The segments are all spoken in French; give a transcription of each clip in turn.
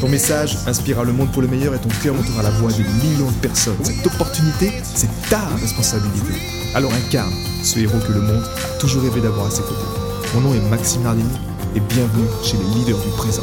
Ton message inspirera le monde pour le meilleur et ton cœur montera la voix de millions de personnes. Cette opportunité, c'est ta responsabilité. Alors incarne ce héros que le monde a toujours rêvé d'avoir à ses côtés. Mon nom est Maxime Nardini et bienvenue chez les leaders du présent.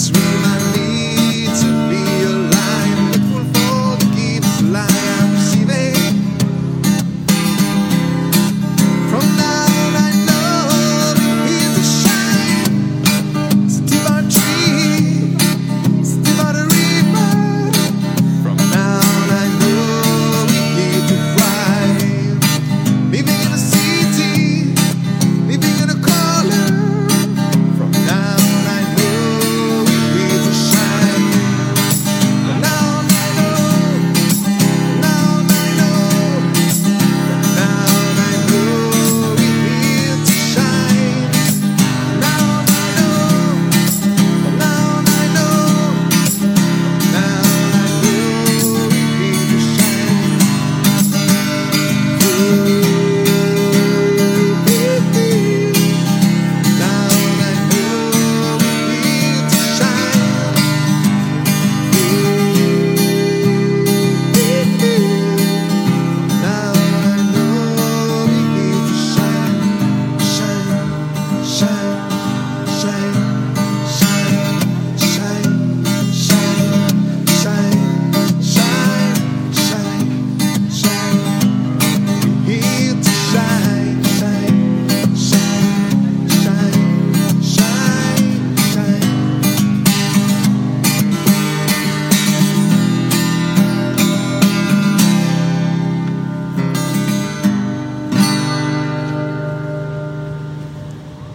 sweet.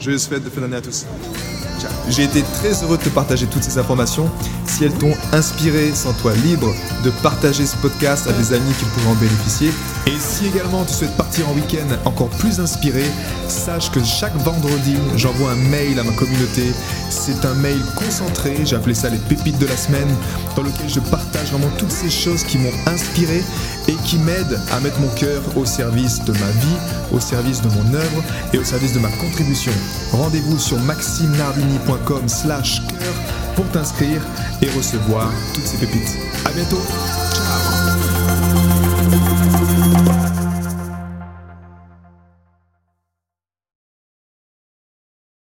Joyeuse fête de fin d'année à tous. Ciao J'ai été très heureux de te partager toutes ces informations. Si elles t'ont inspiré, sens-toi libre de partager ce podcast à des amis qui pourraient en bénéficier. Et si également tu souhaites partir en week-end encore plus inspiré, sache que chaque vendredi, j'envoie un mail à ma communauté. C'est un mail concentré, j'ai appelé ça les pépites de la semaine, dans lequel je partage vraiment toutes ces choses qui m'ont inspiré et qui m'aident à mettre mon cœur au service de ma vie, au service de mon œuvre et au service de ma contribution. Rendez-vous sur maximenardini.com slash cœur pour t'inscrire et recevoir toutes ces pépites. À bientôt. Ciao